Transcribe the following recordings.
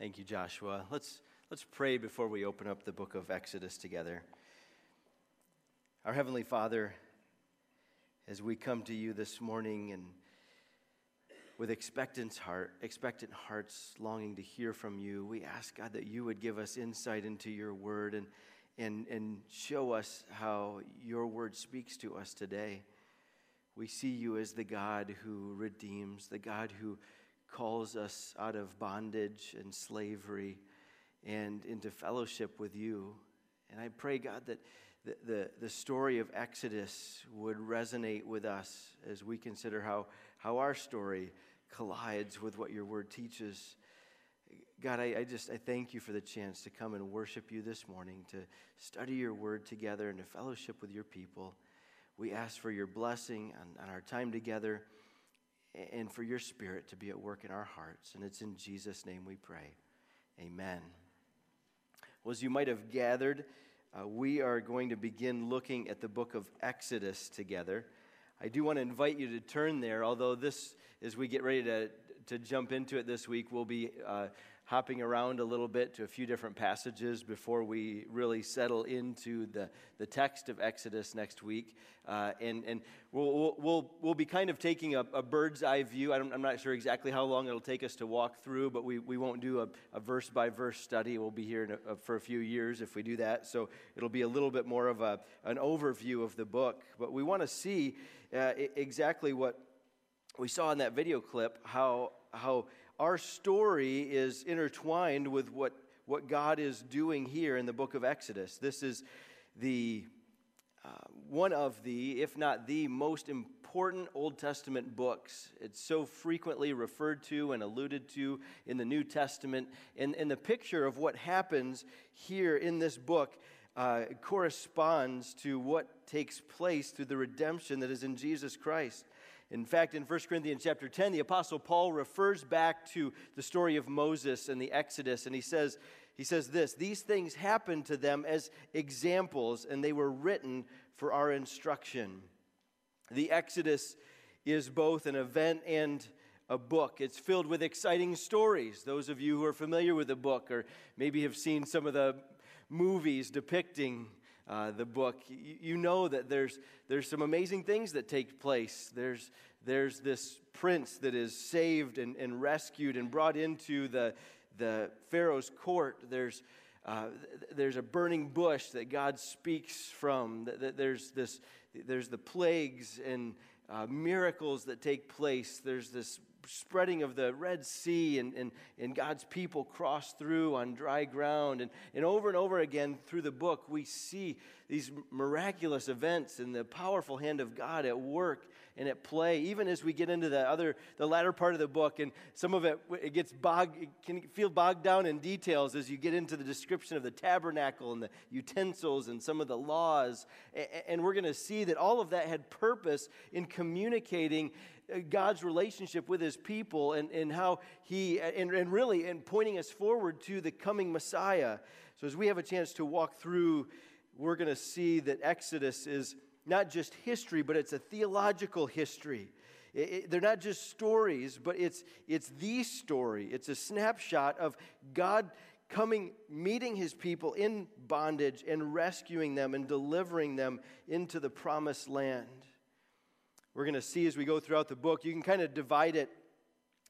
Thank you, Joshua. Let's, let's pray before we open up the book of Exodus together. Our Heavenly Father, as we come to you this morning and with expectant heart, expectant hearts longing to hear from you, we ask God that you would give us insight into your word and, and, and show us how your word speaks to us today. We see you as the God who redeems, the God who calls us out of bondage and slavery and into fellowship with you. And I pray, God, that the, the, the, story of Exodus would resonate with us as we consider how, how our story collides with what your word teaches. God, I, I, just I thank you for the chance to come and worship you this morning, to study your word together and to fellowship with your people. We ask for your blessing on, on our time together and for your spirit to be at work in our hearts. And it's in Jesus' name we pray. Amen. Well, as you might have gathered, uh, we are going to begin looking at the book of Exodus together. I do want to invite you to turn there, although this, as we get ready to, to jump into it this week, we'll be uh, hopping around a little bit to a few different passages before we really settle into the, the text of Exodus next week. Uh, and and we'll, we'll, we'll be kind of taking a, a bird's eye view. I am not sure exactly how long it'll take us to walk through, but we, we won't do a, a verse by verse study. We'll be here a, for a few years if we do that. So it'll be a little bit more of a, an overview of the book. But we want to see uh, exactly what we saw in that video clip how, how our story is intertwined with what, what God is doing here in the book of Exodus. This is the uh, one of the, if not the most important Old Testament books. It's so frequently referred to and alluded to in the New Testament. And, and the picture of what happens here in this book uh, corresponds to what takes place through the redemption that is in Jesus Christ. In fact, in 1 Corinthians chapter 10, the Apostle Paul refers back to the story of Moses and the Exodus, and he says, he says this These things happened to them as examples, and they were written for our instruction. The Exodus is both an event and a book. It's filled with exciting stories. Those of you who are familiar with the book, or maybe have seen some of the movies depicting uh, the book, you, you, know that there's, there's some amazing things that take place. There's, there's this prince that is saved and, and rescued and brought into the, the Pharaoh's court. There's, uh, there's a burning bush that God speaks from. There's, this, there's the plagues and uh, miracles that take place. There's this spreading of the Red Sea and, and, and God's people cross through on dry ground. And, and over and over again through the book, we see these miraculous events and the powerful hand of God at work and at play, even as we get into the other, the latter part of the book. And some of it, it gets bogged, it can feel bogged down in details as you get into the description of the tabernacle and the utensils and some of the laws. And we're going to see that all of that had purpose in communicating God's relationship with his people and, and how he, and, and really, and pointing us forward to the coming Messiah. So as we have a chance to walk through we're going to see that Exodus is not just history, but it's a theological history. It, it, they're not just stories, but it's, it's the story. It's a snapshot of God coming, meeting his people in bondage and rescuing them and delivering them into the promised land. We're going to see as we go throughout the book, you can kind of divide it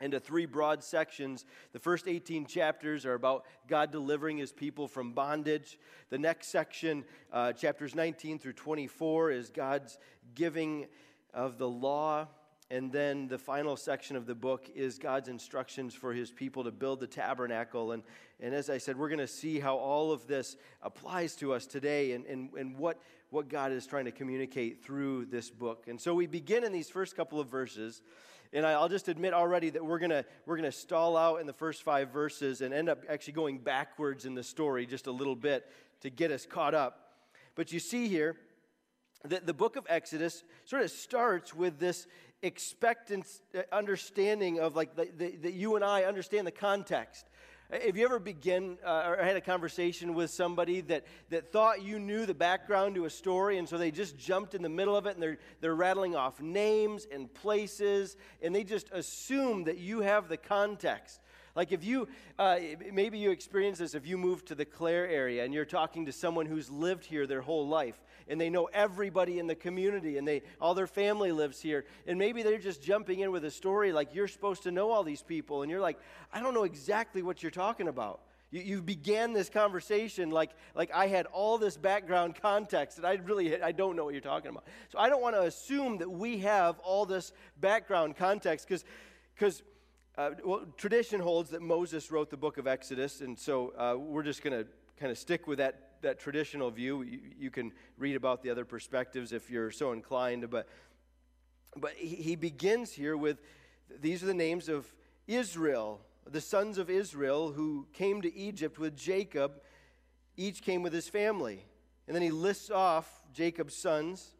into three broad sections. The first 18 chapters are about God delivering his people from bondage. The next section, uh, chapters 19 through 24, is God's giving of the law. And then the final section of the book is God's instructions for his people to build the tabernacle. And, and as I said, we're going to see how all of this applies to us today and, and, and what, what God is trying to communicate through this book. And so we begin in these first couple of verses. And I'll just admit already that we're going we're gonna stall out in the first five verses and end up actually going backwards in the story just a little bit to get us caught up. But you see here that the book of Exodus sort of starts with this expectant uh, understanding of like that you and I understand the context. Have you ever begin uh, or had a conversation with somebody that, that thought you knew the background to a story, and so they just jumped in the middle of it and they're, they're rattling off names and places, and they just assume that you have the context? Like if you, uh, maybe you experience this if you move to the Clare area and you're talking to someone who's lived here their whole life and they know everybody in the community and they, all their family lives here. And maybe they're just jumping in with a story like you're supposed to know all these people and you're like, I don't know exactly what you're talking about. You, you began this conversation like, like I had all this background context and I really I don't know what you're talking about. So I don't want to assume that we have all this background context because because uh, well, tradition holds that Moses wrote the book of Exodus, and so uh, we're just going to kind of stick with that, that traditional view. You, you, can read about the other perspectives if you're so inclined, but, but he, he begins here with these are the names of Israel, the sons of Israel who came to Egypt with Jacob. Each came with his family. And then he lists off Jacob's sons.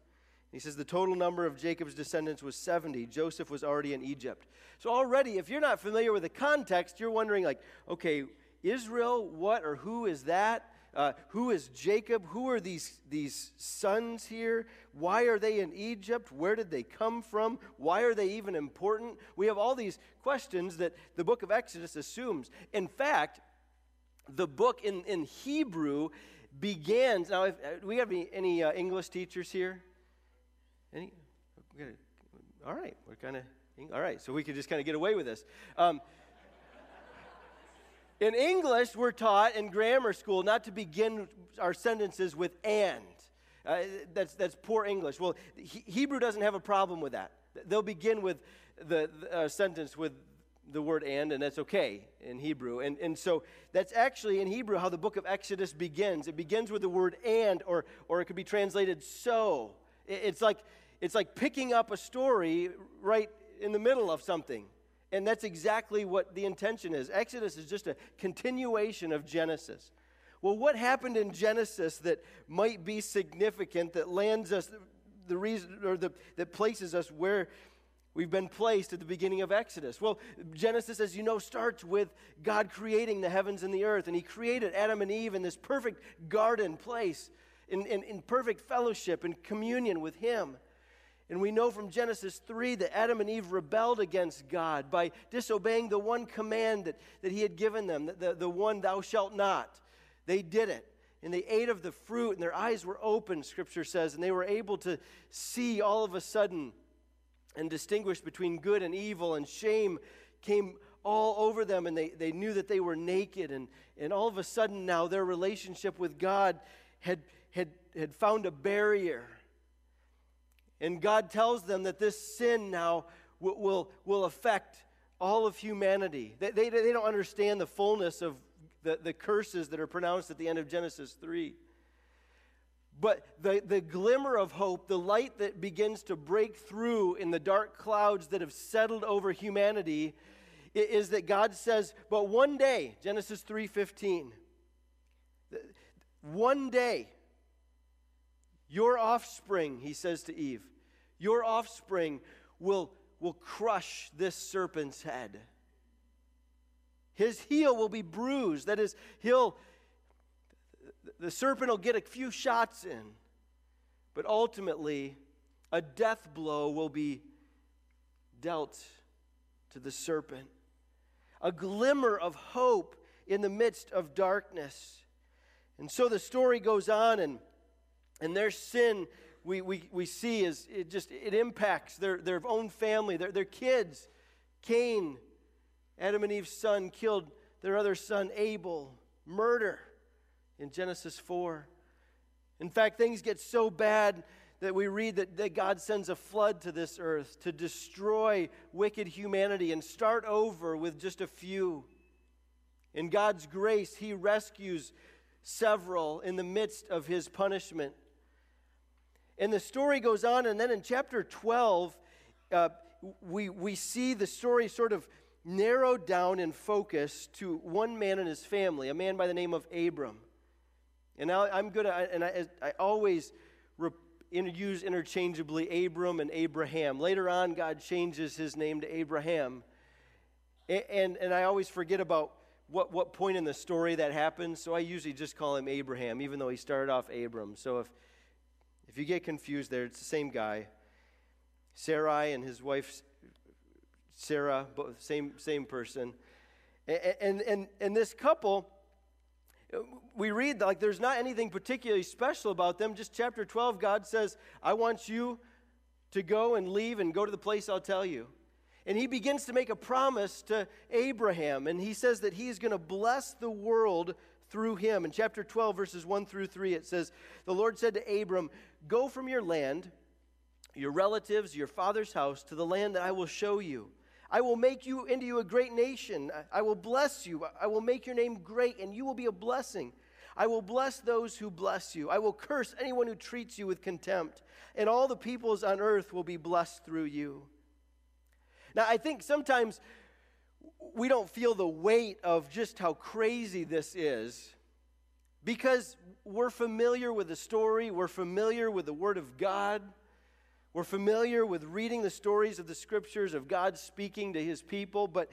He says the total number of Jacob's descendants was 70. Joseph was already in Egypt. So already, if you're not familiar with the context, you're wondering, like, okay, Israel, what or who is that? Uh, who is Jacob? Who are these, these sons here? Why are they in Egypt? Where did they come from? Why are they even important? We have all these questions that the book of Exodus assumes. In fact, the book in, in Hebrew begins. Now, if, uh, we have any, any uh, English teachers here? Any? All right, we're kind of all right. So we could just kind of get away with this. Um, in English, we're taught in grammar school not to begin our sentences with and. Uh, that's, that's poor English. Well, he, Hebrew doesn't have a problem with that. They'll begin with the, the uh, sentence with the word and, and that's okay in Hebrew. And, and so that's actually in Hebrew how the book of Exodus begins. It begins with the word and, or, or it could be translated so. It's like, it's like picking up a story right in the middle of something. And that's exactly what the intention is. Exodus is just a continuation of Genesis. Well, what happened in Genesis that might be significant that lands us the reason or the, that places us where we've been placed at the beginning of Exodus? Well, Genesis, as you know, starts with God creating the heavens and the earth, and He created Adam and Eve in this perfect garden place, in, in, in perfect fellowship and communion with Him. And we know from Genesis 3 that Adam and Eve rebelled against God by disobeying the one command that, that He had given them, the, the, one, thou shalt not. They did it. And they ate of the fruit, and their eyes were open, Scripture says, and they were able to see all of a sudden and distinguish between good and evil, and shame came all over them, and they, they knew that they were naked. And, and all of a sudden, now their relationship with God had, had, had found a barrier and God tells them that this sin now will, will, will affect all of humanity. They, they, they don't understand the fullness of the, the curses that are pronounced at the end of Genesis 3. But the, the glimmer of hope, the light that begins to break through in the dark clouds that have settled over humanity, is that God says, but one day, Genesis 3:15, one day, your offspring, he says to Eve, your offspring will, will crush this serpent's head. His heel will be bruised. That is, he'll, the serpent will get a few shots in, but ultimately, a death blow will be dealt to the serpent. A glimmer of hope in the midst of darkness. And so the story goes on, and, and their sin we, we, we see is it just it impacts their, their own family, their, their kids. Cain, Adam and Eve's son, killed their other son Abel. Murder in Genesis 4. In fact, things get so bad that we read that, that God sends a flood to this earth to destroy wicked humanity and start over with just a few. In God's grace, He rescues several in the midst of His punishment. And the story goes on, and then in chapter 12, uh, we, we see the story sort of narrowed down in focus to one man and his family, a man by the name of Abram. And now I'm going to, and I, I always rep, use interchangeably Abram and Abraham. Later on, God changes his name to Abraham. And, and, and I always forget about what, what point in the story that happened, so I usually just call him Abraham, even though he started off Abram. So if if you get confused there, it's the same guy. Sarai and his wife Sarah, both same, same person. And, and, and this couple, we read like there's not anything particularly special about them. Just chapter 12, God says, I want you to go and leave and go to the place I'll tell you. And he begins to make a promise to Abraham, and he says that he's going to bless the world through him. In chapter 12, verses 1 through 3, it says, The Lord said to Abram, Go from your land, your relatives, your father's house, to the land that I will show you. I will make you into you a great nation. I will bless you. I will make your name great, and you will be a blessing. I will bless those who bless you. I will curse anyone who treats you with contempt, and all the peoples on earth will be blessed through you. Now, I think sometimes we don't feel the weight of just how crazy this is because we're familiar with the story, we're familiar with the Word of God, we're familiar with reading the stories of the Scriptures of God speaking to His people, but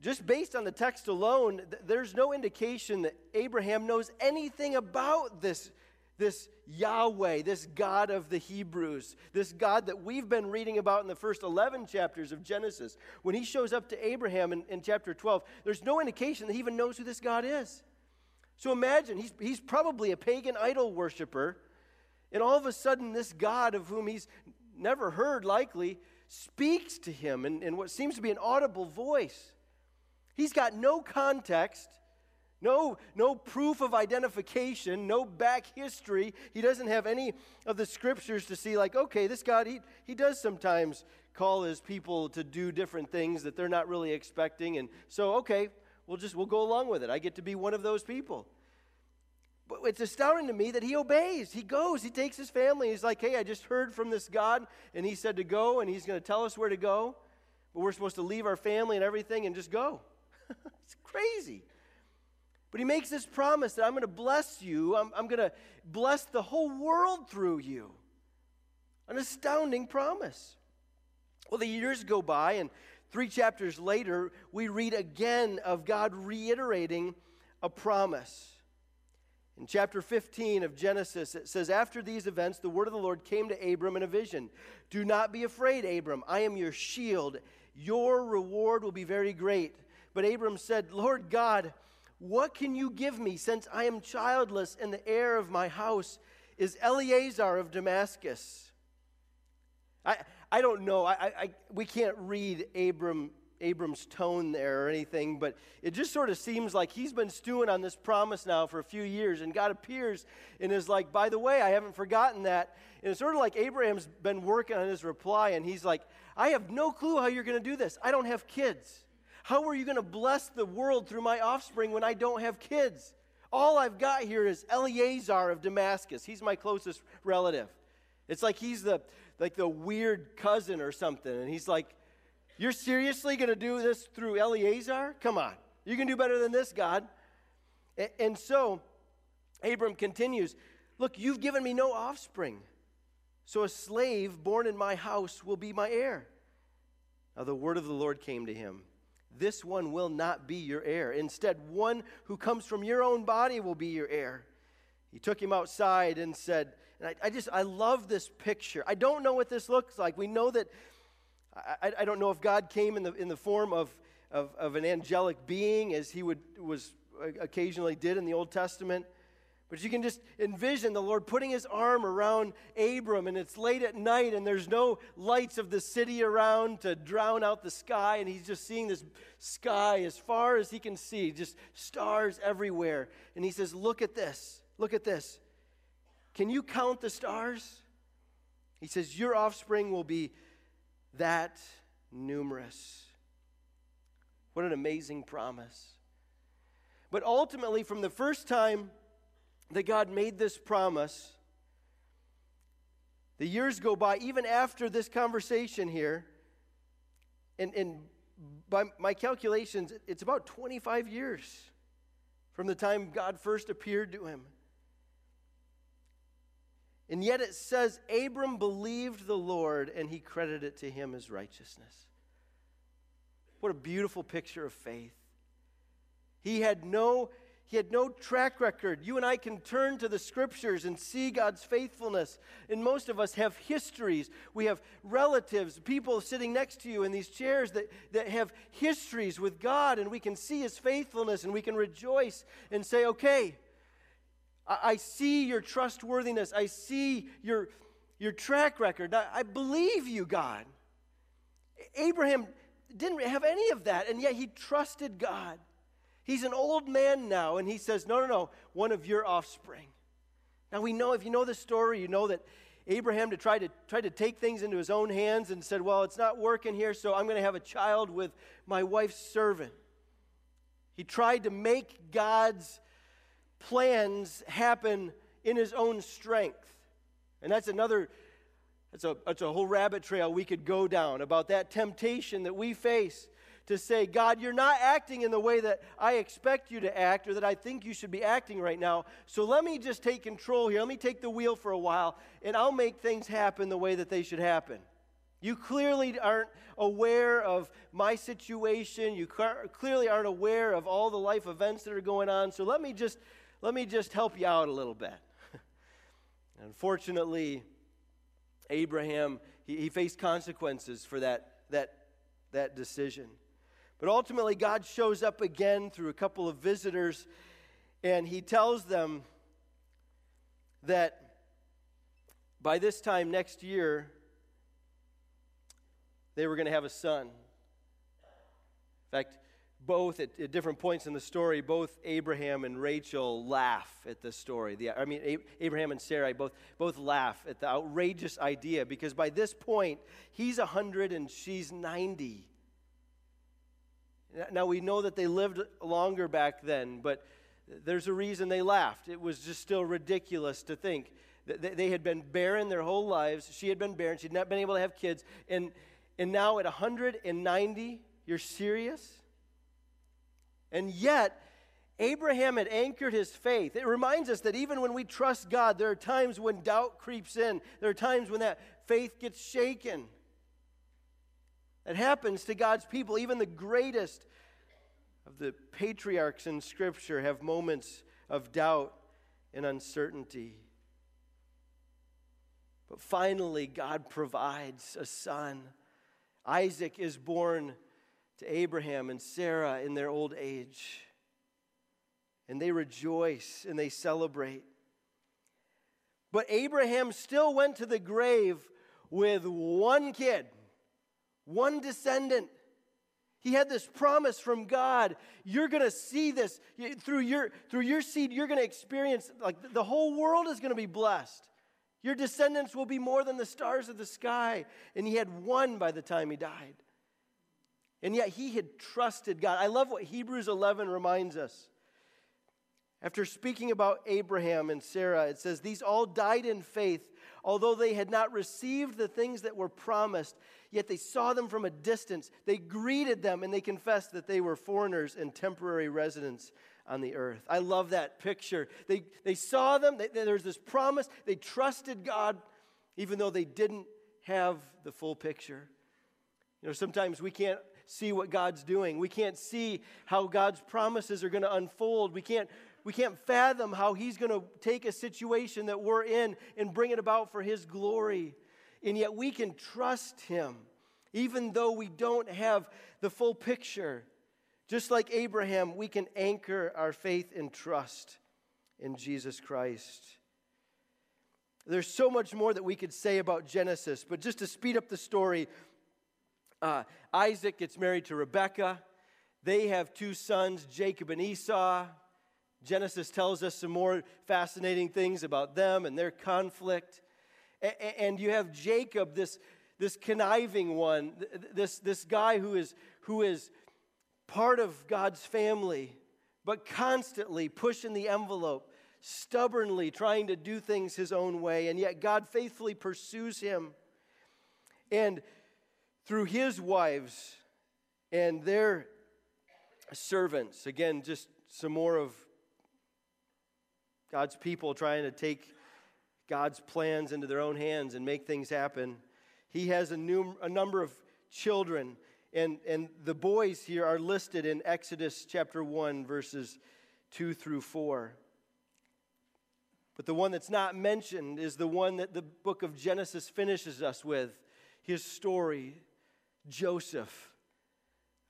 just based on the text alone, there's no indication that Abraham knows anything about this this Yahweh, this God of the Hebrews, this God that we've been reading about in the first 11 chapters of Genesis, when he shows up to Abraham in, in chapter 12, there's no indication that he even knows who this God is. So imagine, he's, he's probably a pagan idol worshiper, and all of a sudden, this God of whom he's never heard, likely, speaks to him in, in what seems to be an audible voice. He's got no context no, no proof of identification, no back history. He doesn't have any of the scriptures to see, like, okay, this God, he, he does sometimes call his people to do different things that they're not really expecting. And so, okay, we'll just we'll go along with it. I get to be one of those people. But it's astounding to me that he obeys. He goes, he takes his family. He's like, hey, I just heard from this God, and he said to go, and he's going to tell us where to go. But we're supposed to leave our family and everything and just go. it's crazy. But he makes this promise that I'm going to bless you, I'm, I'm going to bless the whole world through you. An astounding promise. Well, the years go by, and three chapters later, we read again of God reiterating a promise. In chapter 15 of Genesis, it says, After these events, the word of the Lord came to Abram in a vision. Do not be afraid, Abram. I am your shield. Your reward will be very great. But Abram said, Lord God, what can you give me since I am childless and the heir of my house is Eliezer of Damascus? I, I don't know. I, I, we can't read Abram, Abram's tone there or anything, but it just sort of seems like he's been stewing on this promise now for a few years, and God appears and is like, by the way, I haven't forgotten that. And it's sort of like Abraham's been working on his reply, and he's like, I have no clue how you're going to do this. I don't have kids. How are you going to bless the world through my offspring when I don't have kids? All I've got here is Eliezer of Damascus. He's my closest relative. It's like he's the like the weird cousin or something. And he's like, You're seriously going to do this through Eliezer? Come on. You can do better than this, God. And so Abram continues Look, you've given me no offspring. So a slave born in my house will be my heir. Now the word of the Lord came to him this one will not be your heir. Instead, one who comes from your own body will be your heir. He took him outside and said, and I, I just, I love this picture. I don't know what this looks like. We know that, I, I don't know if God came in the, in the form of, of, of an angelic being as he would, was occasionally did in the Old Testament. But you can just envision the Lord putting his arm around Abram, and it's late at night, and there's no lights of the city around to drown out the sky, and he's just seeing this sky as far as he can see, just stars everywhere. And he says, Look at this. Look at this. Can you count the stars? He says, Your offspring will be that numerous. What an amazing promise. But ultimately, from the first time that God made this promise, the years go by, even after this conversation here, and, and by my calculations, it's about 25 years from the time God first appeared to him. And yet it says, Abram believed the Lord and he credited it to him as righteousness. What a beautiful picture of faith. He had no he had no track record. You and I can turn to the scriptures and see God's faithfulness. And most of us have histories. We have relatives, people sitting next to you in these chairs that, that have histories with God, and we can see his faithfulness and we can rejoice and say, okay, I, see your trustworthiness. I see your, your track record. I, I believe you, God. Abraham didn't have any of that, and yet he trusted God. He's an old man now, and he says, No, no, no, one of your offspring. Now we know, if you know the story, you know that Abraham to try to try to take things into his own hands and said, Well, it's not working here, so I'm going to have a child with my wife's servant. He tried to make God's plans happen in his own strength. And that's another that's a, that's a whole rabbit trail we could go down about that temptation that we face to say, God, you're not acting in the way that I expect you to act or that I think you should be acting right now. So let me just take control here. Let me take the wheel for a while, and I'll make things happen the way that they should happen. You clearly aren't aware of my situation. You clearly aren't aware of all the life events that are going on. So let me just let me just help you out a little bit. Unfortunately, Abraham he, he faced consequences for that that that decision. But ultimately, God shows up again through a couple of visitors, and he tells them that by this time next year, they were going to have a son. In fact, both at, at, different points in the story, both Abraham and Rachel laugh at the story. The, I mean, Abraham and Sarai both, both laugh at the outrageous idea because by this point, he's 100 and she's 90. Now, we know that they lived longer back then, but there's a reason they laughed. It was just still ridiculous to think that they had been barren their whole lives. She had been barren. She'd not been able to have kids. And, and now at 190, you're serious? And yet, Abraham had anchored his faith. It reminds us that even when we trust God, there are times when doubt creeps in, there are times when that faith gets shaken. It happens to God's people. Even the greatest of the patriarchs in Scripture have moments of doubt and uncertainty. But finally, God provides a son. Isaac is born to Abraham and Sarah in their old age. And they rejoice and they celebrate. But Abraham still went to the grave with one kid one descendant. He had this promise from God. You're going to see this through your, through your seed. You're going to experience, like, the whole world is going to be blessed. Your descendants will be more than the stars of the sky. And he had one by the time he died. And yet he had trusted God. I love what Hebrews 11 reminds us. After speaking about Abraham and Sarah, it says, These all died in faith, although they had not received the things that were promised yet they saw them from a distance. They greeted them and they confessed that they were foreigners and temporary residents on the earth. I love that picture. They, they saw them, they, there's this promise. They trusted God even though they didn't have the full picture. You know, sometimes we can't see what God's doing. We can't see how God's promises are going to unfold. We can't we can't fathom how he's going to take a situation that we're in and bring it about for his glory and yet we can trust Him, even though we don't have the full picture. Just like Abraham, we can anchor our faith and trust in Jesus Christ. There's so much more that we could say about Genesis, but just to speed up the story, uh, Isaac gets married to Rebekah. They have two sons, Jacob and Esau. Genesis tells us some more fascinating things about them and their conflict. And you have Jacob, this, this conniving one, this, this guy who is, who is part of God's family, but constantly pushing the envelope, stubbornly trying to do things his own way. And yet God faithfully pursues him. And through his wives and their servants, again, just some more of God's people trying to take God's plans into their own hands and make things happen. He has a, num- a number of children, and, and the boys here are listed in Exodus chapter 1, verses 2 through 4. But the one that's not mentioned is the one that the book of Genesis finishes us with his story, Joseph.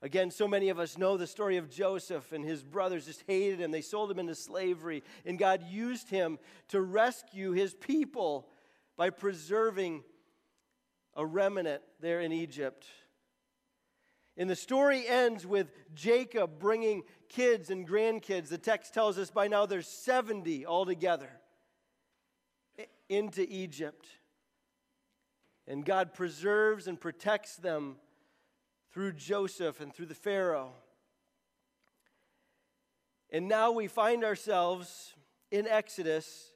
Again, so many of us know the story of Joseph and his brothers just hated him. They sold him into slavery, and God used him to rescue his people by preserving a remnant there in Egypt. And the story ends with Jacob bringing kids and grandkids. The text tells us by now there's 70 altogether into Egypt. And God preserves and protects them through Joseph and through the Pharaoh. And now we find ourselves in Exodus,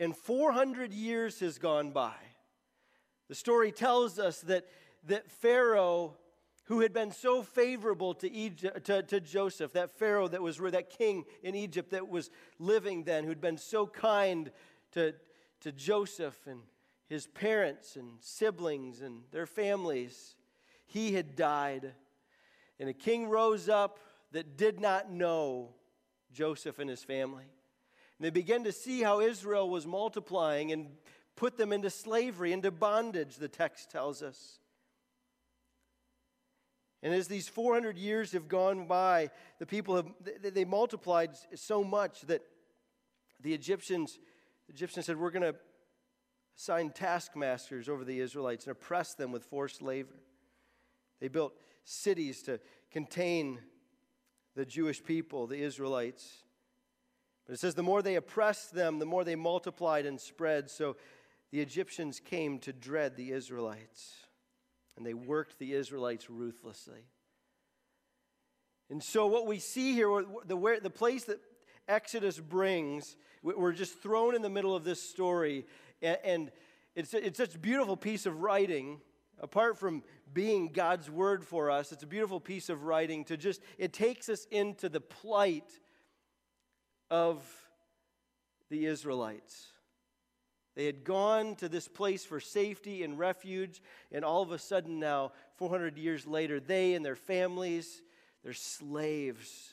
and 400 years has gone by. The story tells us that, that Pharaoh, who had been so favorable to, Egypt, to, to Joseph, that Pharaoh that was that king in Egypt that was living then, who'd been so kind to, to Joseph and his parents and siblings and their families, he had died. And a king rose up that did not know Joseph and his family. And they began to see how Israel was multiplying and put them into slavery, into bondage, the text tells us. And as these 400 years have gone by, the people have they multiplied so much that the Egyptians, the Egyptians said, We're going to assign taskmasters over the Israelites and oppress them with forced labor. They built cities to contain the Jewish people, the Israelites. But it says the more they oppressed them, the more they multiplied and spread. So the Egyptians came to dread the Israelites, and they worked the Israelites ruthlessly. And so, what we see here, the, where, the place that Exodus brings, we're just thrown in the middle of this story, and, and it's, it's such a beautiful piece of writing apart from being God's word for us, it's a beautiful piece of writing to just, it takes us into the plight of the Israelites. They had gone to this place for safety and refuge, and all of a sudden now, 400 years later, they and their families, they're slaves,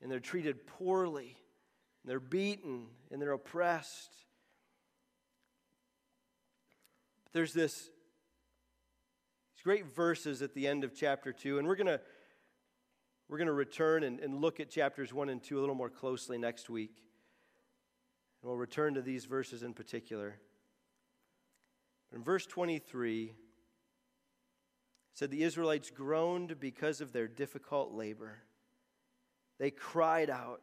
and they're treated poorly, and they're beaten, and they're oppressed. There's this these great verses at the end of chapter 2. And we're going to we're going to return and, and look at chapters 1 and 2 a little more closely next week. And we'll return to these verses in particular. In verse 23, said the Israelites groaned because of their difficult labor. They cried out,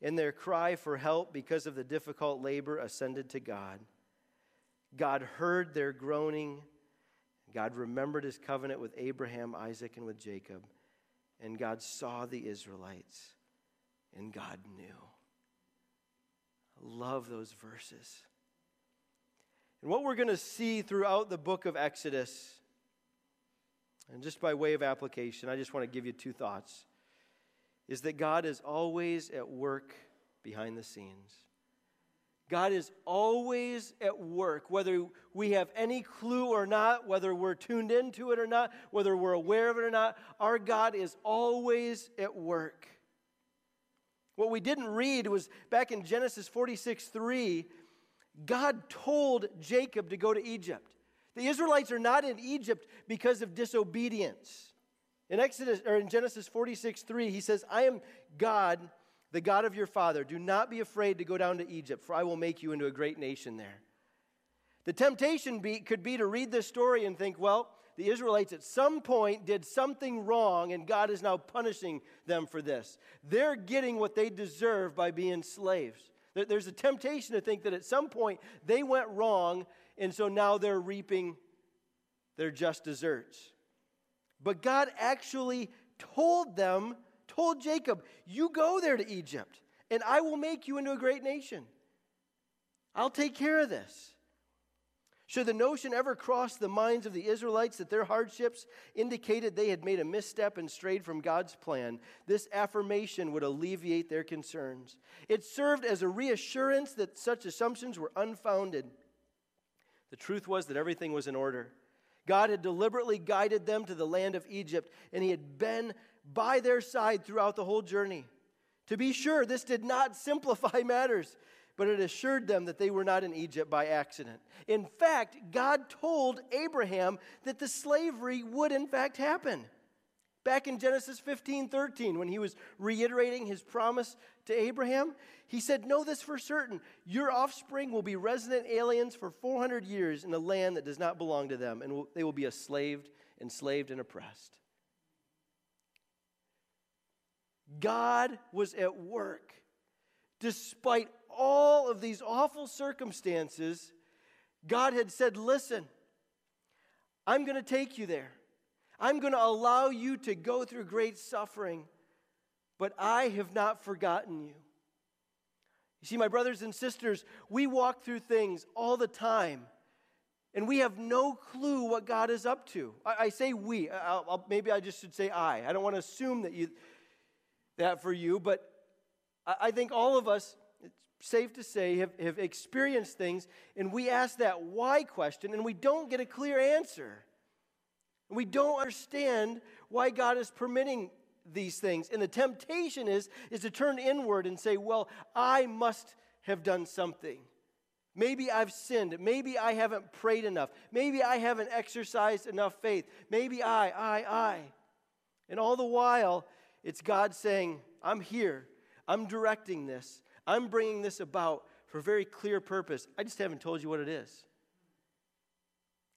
and their cry for help because of the difficult labor ascended to God. God heard their groaning God remembered his covenant with Abraham, Isaac, and with Jacob. And God saw the Israelites, and God knew. I love those verses. And what we're going to see throughout the book of Exodus, and just by way of application, I just want to give you two thoughts, is that God is always at work behind the scenes. God is always at work, whether we have any clue or not, whether we're tuned into it or not, whether we're aware of it or not. Our God is always at work. What we didn't read was back in Genesis 46 3, God told Jacob to go to Egypt. The Israelites are not in Egypt because of disobedience. In Exodus or in Genesis 46 3, he says, I am God the God of your father, do not be afraid to go down to Egypt, for I will make you into a great nation there. The temptation be, could be to read this story and think, well, the Israelites at some point did something wrong, and God is now punishing them for this. They're getting what they deserve by being slaves. There's a temptation to think that at some point they went wrong, and so now they're reaping their just deserts. But God actually told them told Jacob, You go there to Egypt, and I will make you into a great nation. I'll take care of this. Should the notion ever cross the minds of the Israelites that their hardships indicated they had made a misstep and strayed from God's plan, this affirmation would alleviate their concerns. It served as a reassurance that such assumptions were unfounded. The truth was that everything was in order. God had deliberately guided them to the land of Egypt, and He had been by their side throughout the whole journey To be sure, this did not simplify matters, but it assured them that they were not in Egypt by accident. In fact, God told Abraham that the slavery would in fact happen. Back in Genesis 15 13, when he was reiterating his promise to Abraham, he said, Know this for certain your offspring will be resident aliens for 400 years in a land that does not belong to them, and they will be enslaved, enslaved and oppressed. God was at work. Despite all of these awful circumstances, God had said, Listen, I'm going to take you there. I'm going to allow you to go through great suffering, but I have not forgotten you. You see, my brothers and sisters, we walk through things all the time, and we have no clue what God is up to. I, I say we. I'll, I'll, maybe I just should say I. I don't want to assume that you that for you, but I think all of us, it's safe to say, have, have experienced things, and we ask that why question, and we don't get a clear answer. We don't understand why God is permitting these things. And the temptation is, is to turn inward and say, well, I must have done something. Maybe I've sinned. Maybe I haven't prayed enough. Maybe I haven't exercised enough faith. Maybe I, I, I. And all the while, it's God saying, I'm here. I'm directing this. I'm bringing this about for a very clear purpose. I just haven't told you what it is.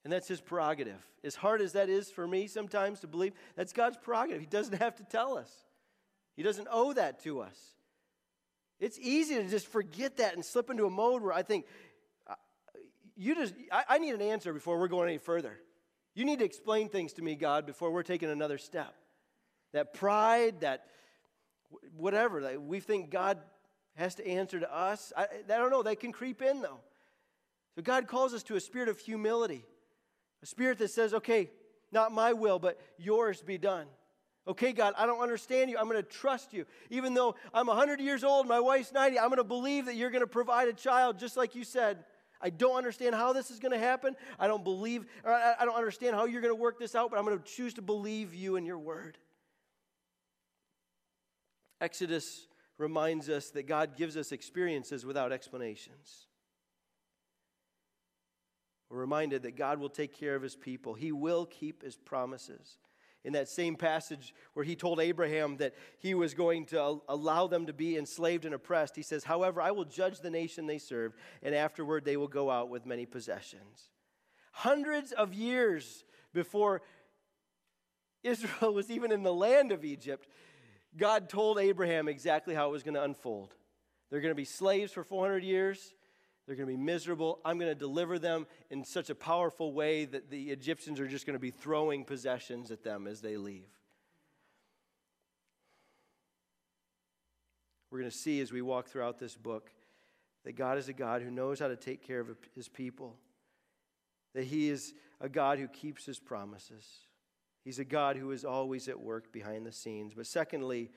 And that's his prerogative. As hard as that is for me sometimes to believe, that's God's prerogative. He doesn't have to tell us, He doesn't owe that to us. It's easy to just forget that and slip into a mode where I think, uh, you just, I, I need an answer before we're going any further. You need to explain things to me, God, before we're taking another step that pride, that whatever, that we think God has to answer to us. I, I don't know, they can creep in though. So God calls us to a spirit of humility, a spirit that says, okay, not my will, but yours be done. Okay, God, I don't understand you. I'm going to trust you. Even though I'm 100 years old, my wife's 90, I'm going to believe that you're going to provide a child just like you said. I don't understand how this is going to happen. I don't believe, I don't understand how you're going to work this out, but I'm going to choose to believe you and your word. Exodus reminds us that God gives us experiences without explanations. We're reminded that God will take care of his people, he will keep his promises. In that same passage where he told Abraham that he was going to allow them to be enslaved and oppressed, he says, However, I will judge the nation they serve, and afterward they will go out with many possessions. Hundreds of years before Israel was even in the land of Egypt, God told Abraham exactly how it was going to unfold. They're going to be slaves for 400 years. They're going to be miserable. I'm going to deliver them in such a powerful way that the Egyptians are just going to be throwing possessions at them as they leave. We're going to see as we walk throughout this book that God is a God who knows how to take care of his people, that he is a God who keeps his promises. He's a God who is always at work behind the scenes. But secondly,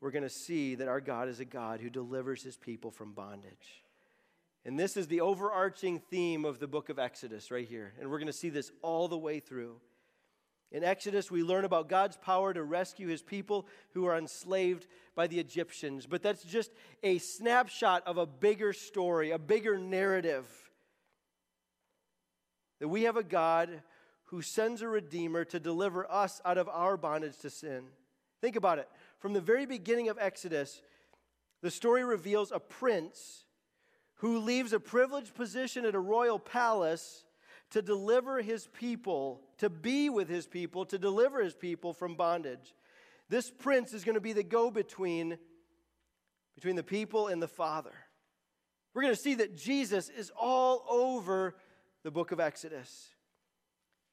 we're going to see that our God is a God who delivers his people from bondage. And this is the overarching theme of the book of Exodus right here. And we're going to see this all the way through. In Exodus, we learn about God's power to rescue his people who are enslaved by the Egyptians. But that's just a snapshot of a bigger story, a bigger narrative. That we have a God who sends a Redeemer to deliver us out of our bondage to sin. Think about it. From the very beginning of Exodus, the story reveals a prince who leaves a privileged position at a royal palace to deliver his people, to be with his people, to deliver his people from bondage. This prince is going to be the go between between the people and the Father. We're going to see that Jesus is all over the book of Exodus.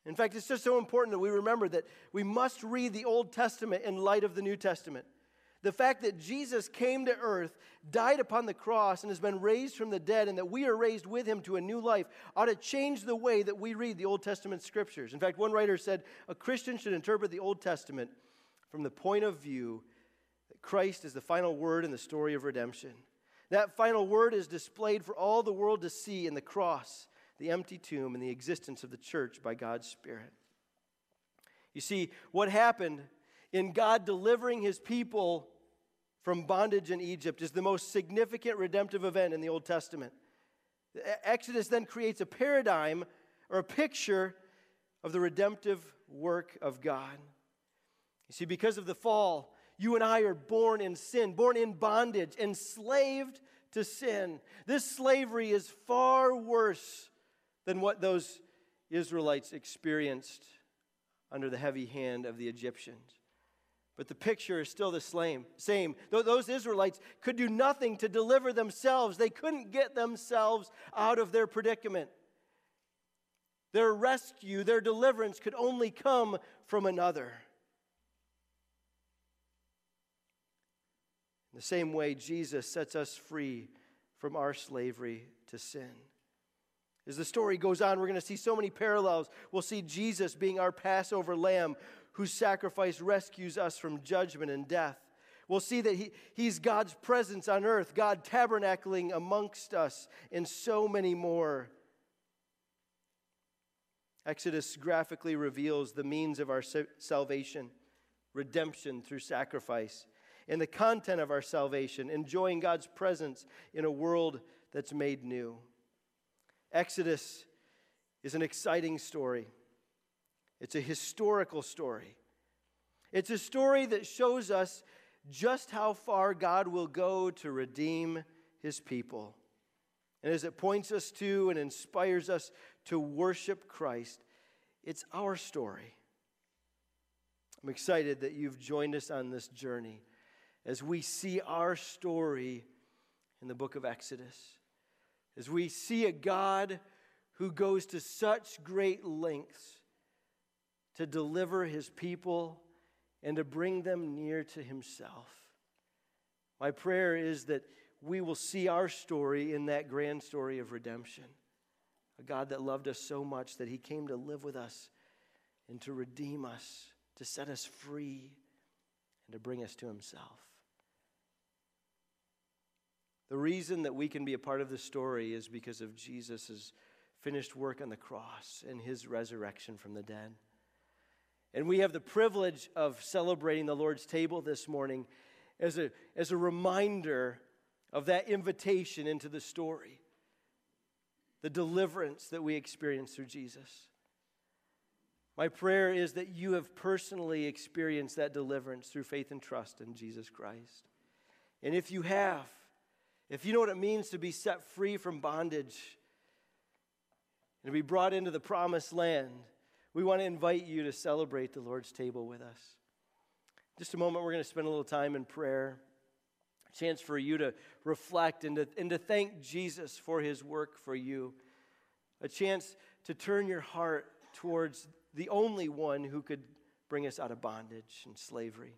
In fact, it's just so important that we remember that we must read the Old Testament in light of the New Testament. The fact that Jesus came to earth, died upon the cross, and has been raised from the dead, and that we are raised with him to a new life, ought to change the way that we read the Old Testament scriptures. In fact, one writer said a Christian should interpret the Old Testament from the point of view that Christ is the final word in the story of redemption. That final word is displayed for all the world to see in the cross the empty tomb, and the existence of the church by God's Spirit. You see, what happened in God delivering his people from bondage in Egypt is the most significant redemptive event in the Old Testament. Exodus then creates a paradigm or a picture of the redemptive work of God. You see, because of the fall, you and I are born in sin, born in bondage, enslaved to sin. This slavery is far worse than what those Israelites experienced under the heavy hand of the Egyptians. But the picture is still the same. Those Israelites could do nothing to deliver themselves. They couldn't get themselves out of their predicament. Their rescue, their deliverance could only come from another. In the same way, Jesus sets us free from our slavery to sin. As the story goes on, we're going to see so many parallels. We'll see Jesus being our Passover lamb, whose sacrifice rescues us from judgment and death. We'll see that he, He's God's presence on earth, God tabernacling amongst us, and so many more. Exodus graphically reveals the means of our salvation, redemption through sacrifice and the content of our salvation, enjoying God's presence in a world that's made new. Exodus is an exciting story. It's a historical story. It's a story that shows us just how far God will go to redeem his people. And as it points us to and inspires us to worship Christ, it's our story. I'm excited that you've joined us on this journey as we see our story in the book of Exodus, as we see a God who goes to such great lengths to deliver his people and to bring them near to himself. My prayer is that we will see our story in that grand story of redemption. A God that loved us so much that he came to live with us and to redeem us, to set us free, and to bring us to himself. The reason that we can be a part of the story is because of Jesus' finished work on the cross and his resurrection from the dead. And we have the privilege of celebrating the Lord's table this morning as a, as a reminder of that invitation into the story, the deliverance that we experience through Jesus. My prayer is that you have personally experienced that deliverance through faith and trust in Jesus Christ. And if you have, if you know what it means to be set free from bondage and to be brought into the promised land, we want to invite you to celebrate the Lord's table with us. Just a moment, we're going to spend a little time in prayer. A chance for you to reflect and to, and to thank Jesus for his work for you. A chance to turn your heart towards the only one who could bring us out of bondage and slavery.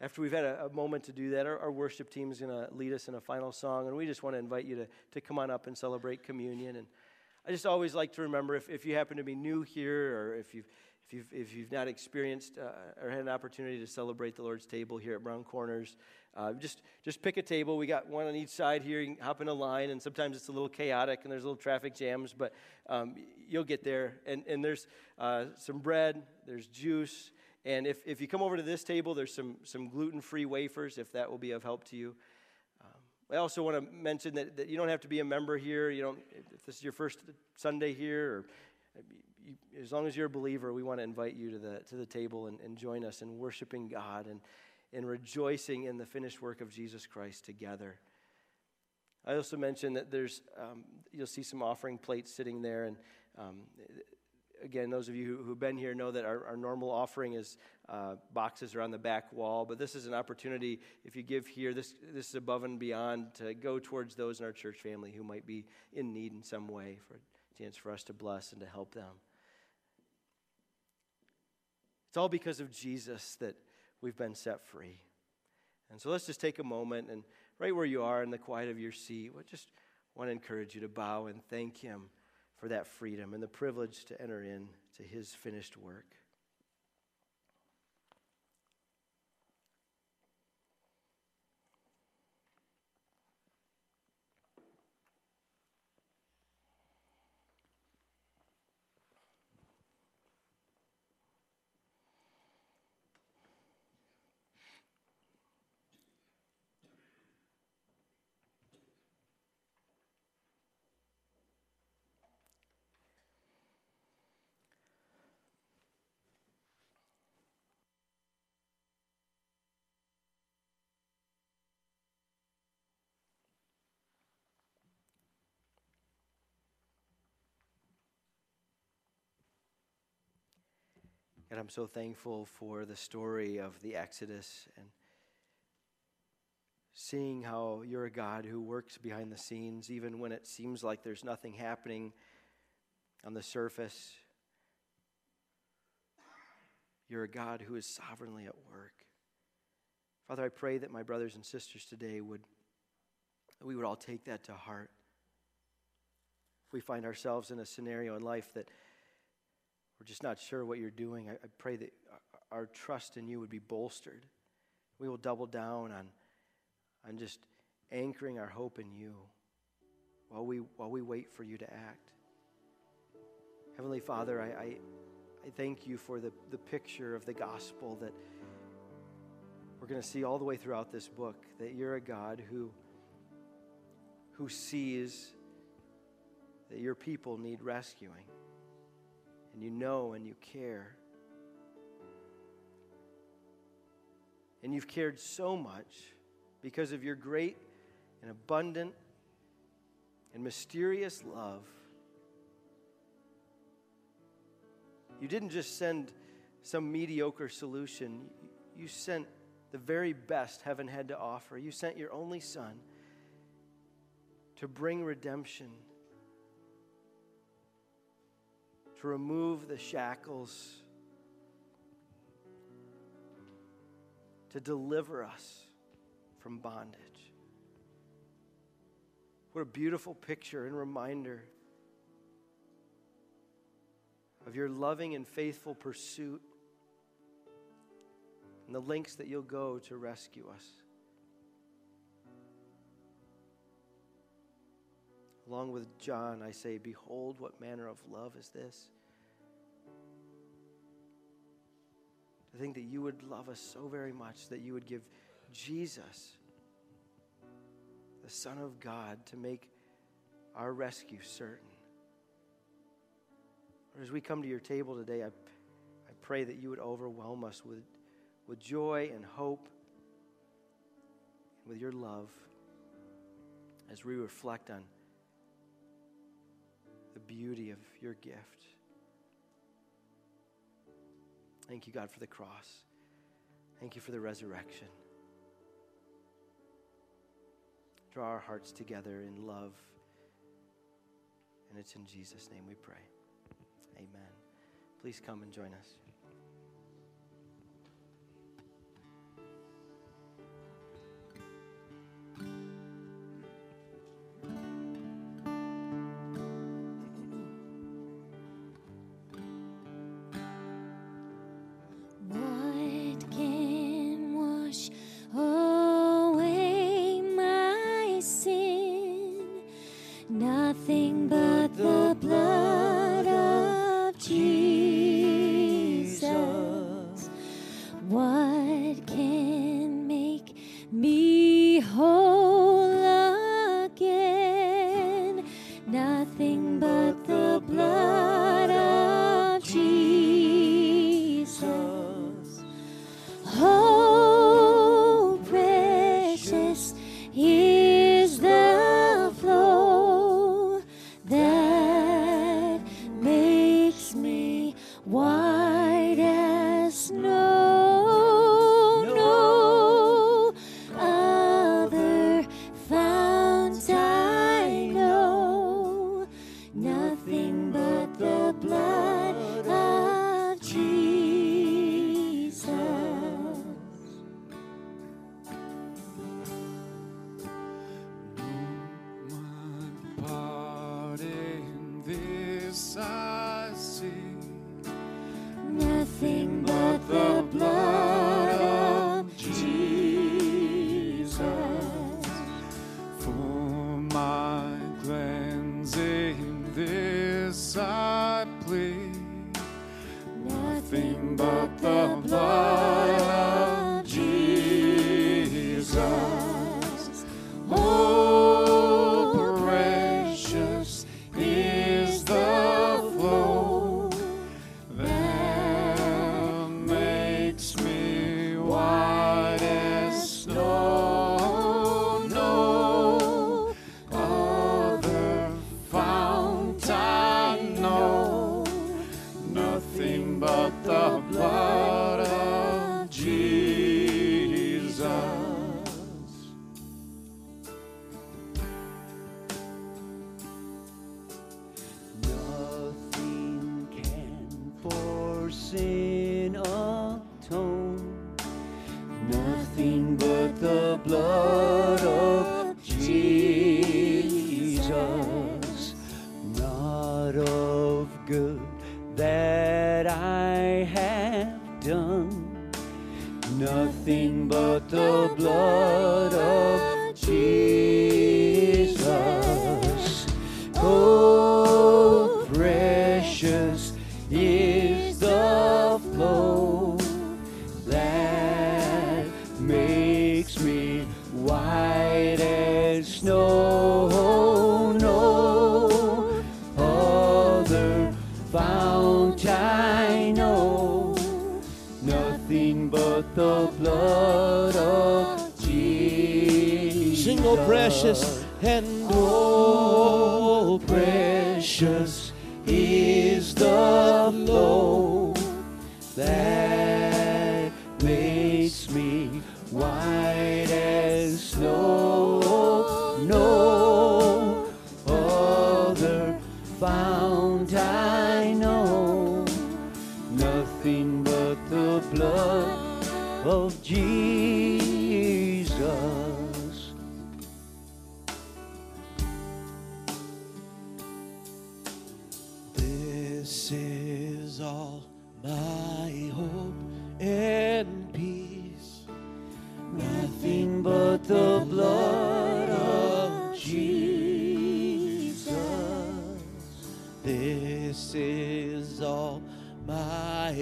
After we've had a, a moment to do that, our, our worship team is going to lead us in a final song, and we just want to invite you to, to come on up and celebrate communion. And I just always like to remember if, if you happen to be new here or if you've, if you've, if you've not experienced uh, or had an opportunity to celebrate the Lord's table here at Brown Corners, uh, just, just pick a table. We got one on each side here. You can hop in a line, and sometimes it's a little chaotic and there's little traffic jams, but um, you'll get there. And, and there's uh, some bread, there's juice, and if, if you come over to this table, there's some, some gluten free wafers, if that will be of help to you. Um, I also want to mention that, that you don't have to be a member here. You don't, if this is your first Sunday here, or you, as long as you're a believer, we want to invite you to the, to the table and, and join us in worshiping God and, and rejoicing in the finished work of Jesus Christ together. I also mentioned that there's, um, you'll see some offering plates sitting there, and um, again, those of you who, have been here know that our, our normal offering is uh, boxes are on the back wall, but this is an opportunity, if you give here, this, this is above and beyond to go towards those in our church family who might be in need in some way for a chance for us to bless and to help them. It's all because of Jesus that we've been set free. And so let's just take a moment and right where you are in the quiet of your seat, I just want to encourage you to bow and thank Him for that freedom and the privilege to enter in to his finished work. And I'm so thankful for the story of the Exodus and seeing how you're a God who works behind the scenes, even when it seems like there's nothing happening on the surface. You're a God who is sovereignly at work. Father, I pray that my brothers and sisters today would, we would all take that to heart. If we find ourselves in a scenario in life that we're just not sure what you're doing, I, I pray that our trust in you would be bolstered. We will double down on on just anchoring our hope in you while we, while we wait for you to act. Heavenly Father, I, I, I thank you for the, the picture of the gospel that we're going to see all the way throughout this book that you're a God who, who sees that your people need rescuing. And you know and you care. And you've cared so much because of your great and abundant and mysterious love. You didn't just send some mediocre solution, you sent the very best heaven had to offer. You sent your only Son to bring redemption, to remove the shackles, to deliver us from bondage. What a beautiful picture and reminder of your loving and faithful pursuit and the lengths that you'll go to rescue us. Along with John, I say, Behold, what manner of love is this? To think that you would love us so very much that you would give Jesus, the Son of God, to make our rescue certain. As we come to your table today, I, I pray that you would overwhelm us with, with joy and hope, with your love, as we reflect on beauty of your gift. Thank you, God, for the cross. Thank you for the resurrection. draw our hearts together in love. And it's in Jesus' name we pray. Amen. Please come and join us. And oh, precious is the flow that makes me white as snow. No other fount I know, nothing but the blood of Jesus.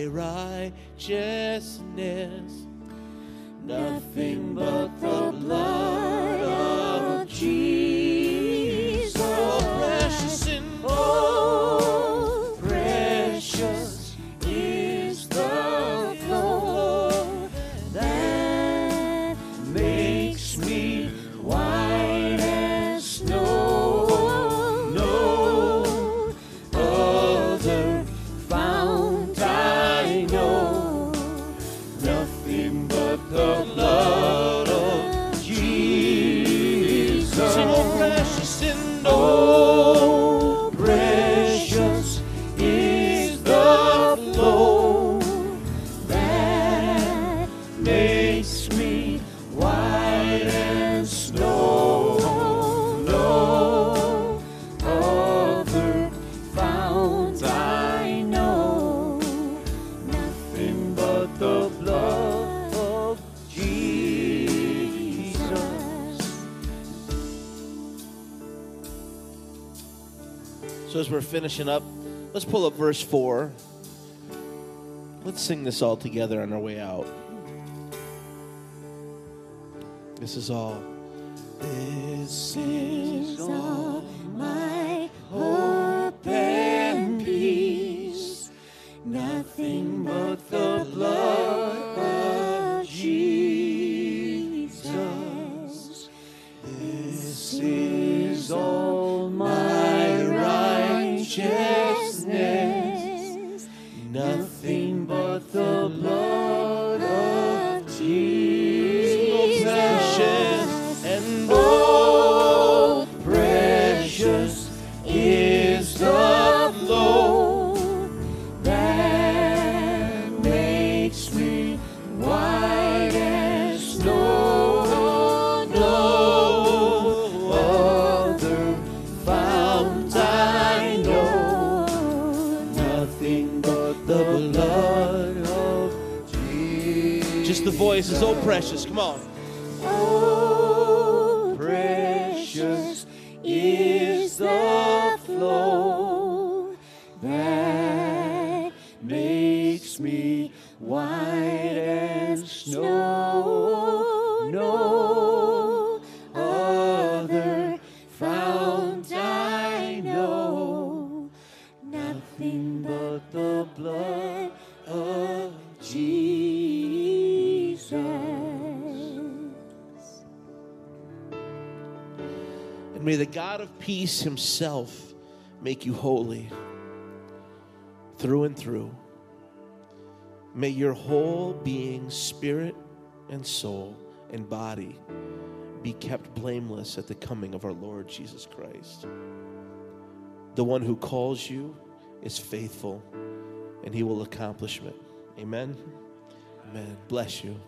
Righteousness. Nothing but the the blood finishing up, let's pull up verse 4. Let's sing this all together on our way out. This is all. This is all The voices. Oh, precious. Come on. Peace himself make you holy through and through. May your whole being, spirit and soul and body be kept blameless at the coming of our Lord Jesus Christ. The one who calls you is faithful, and He will accomplish it. Amen. Amen. Bless you.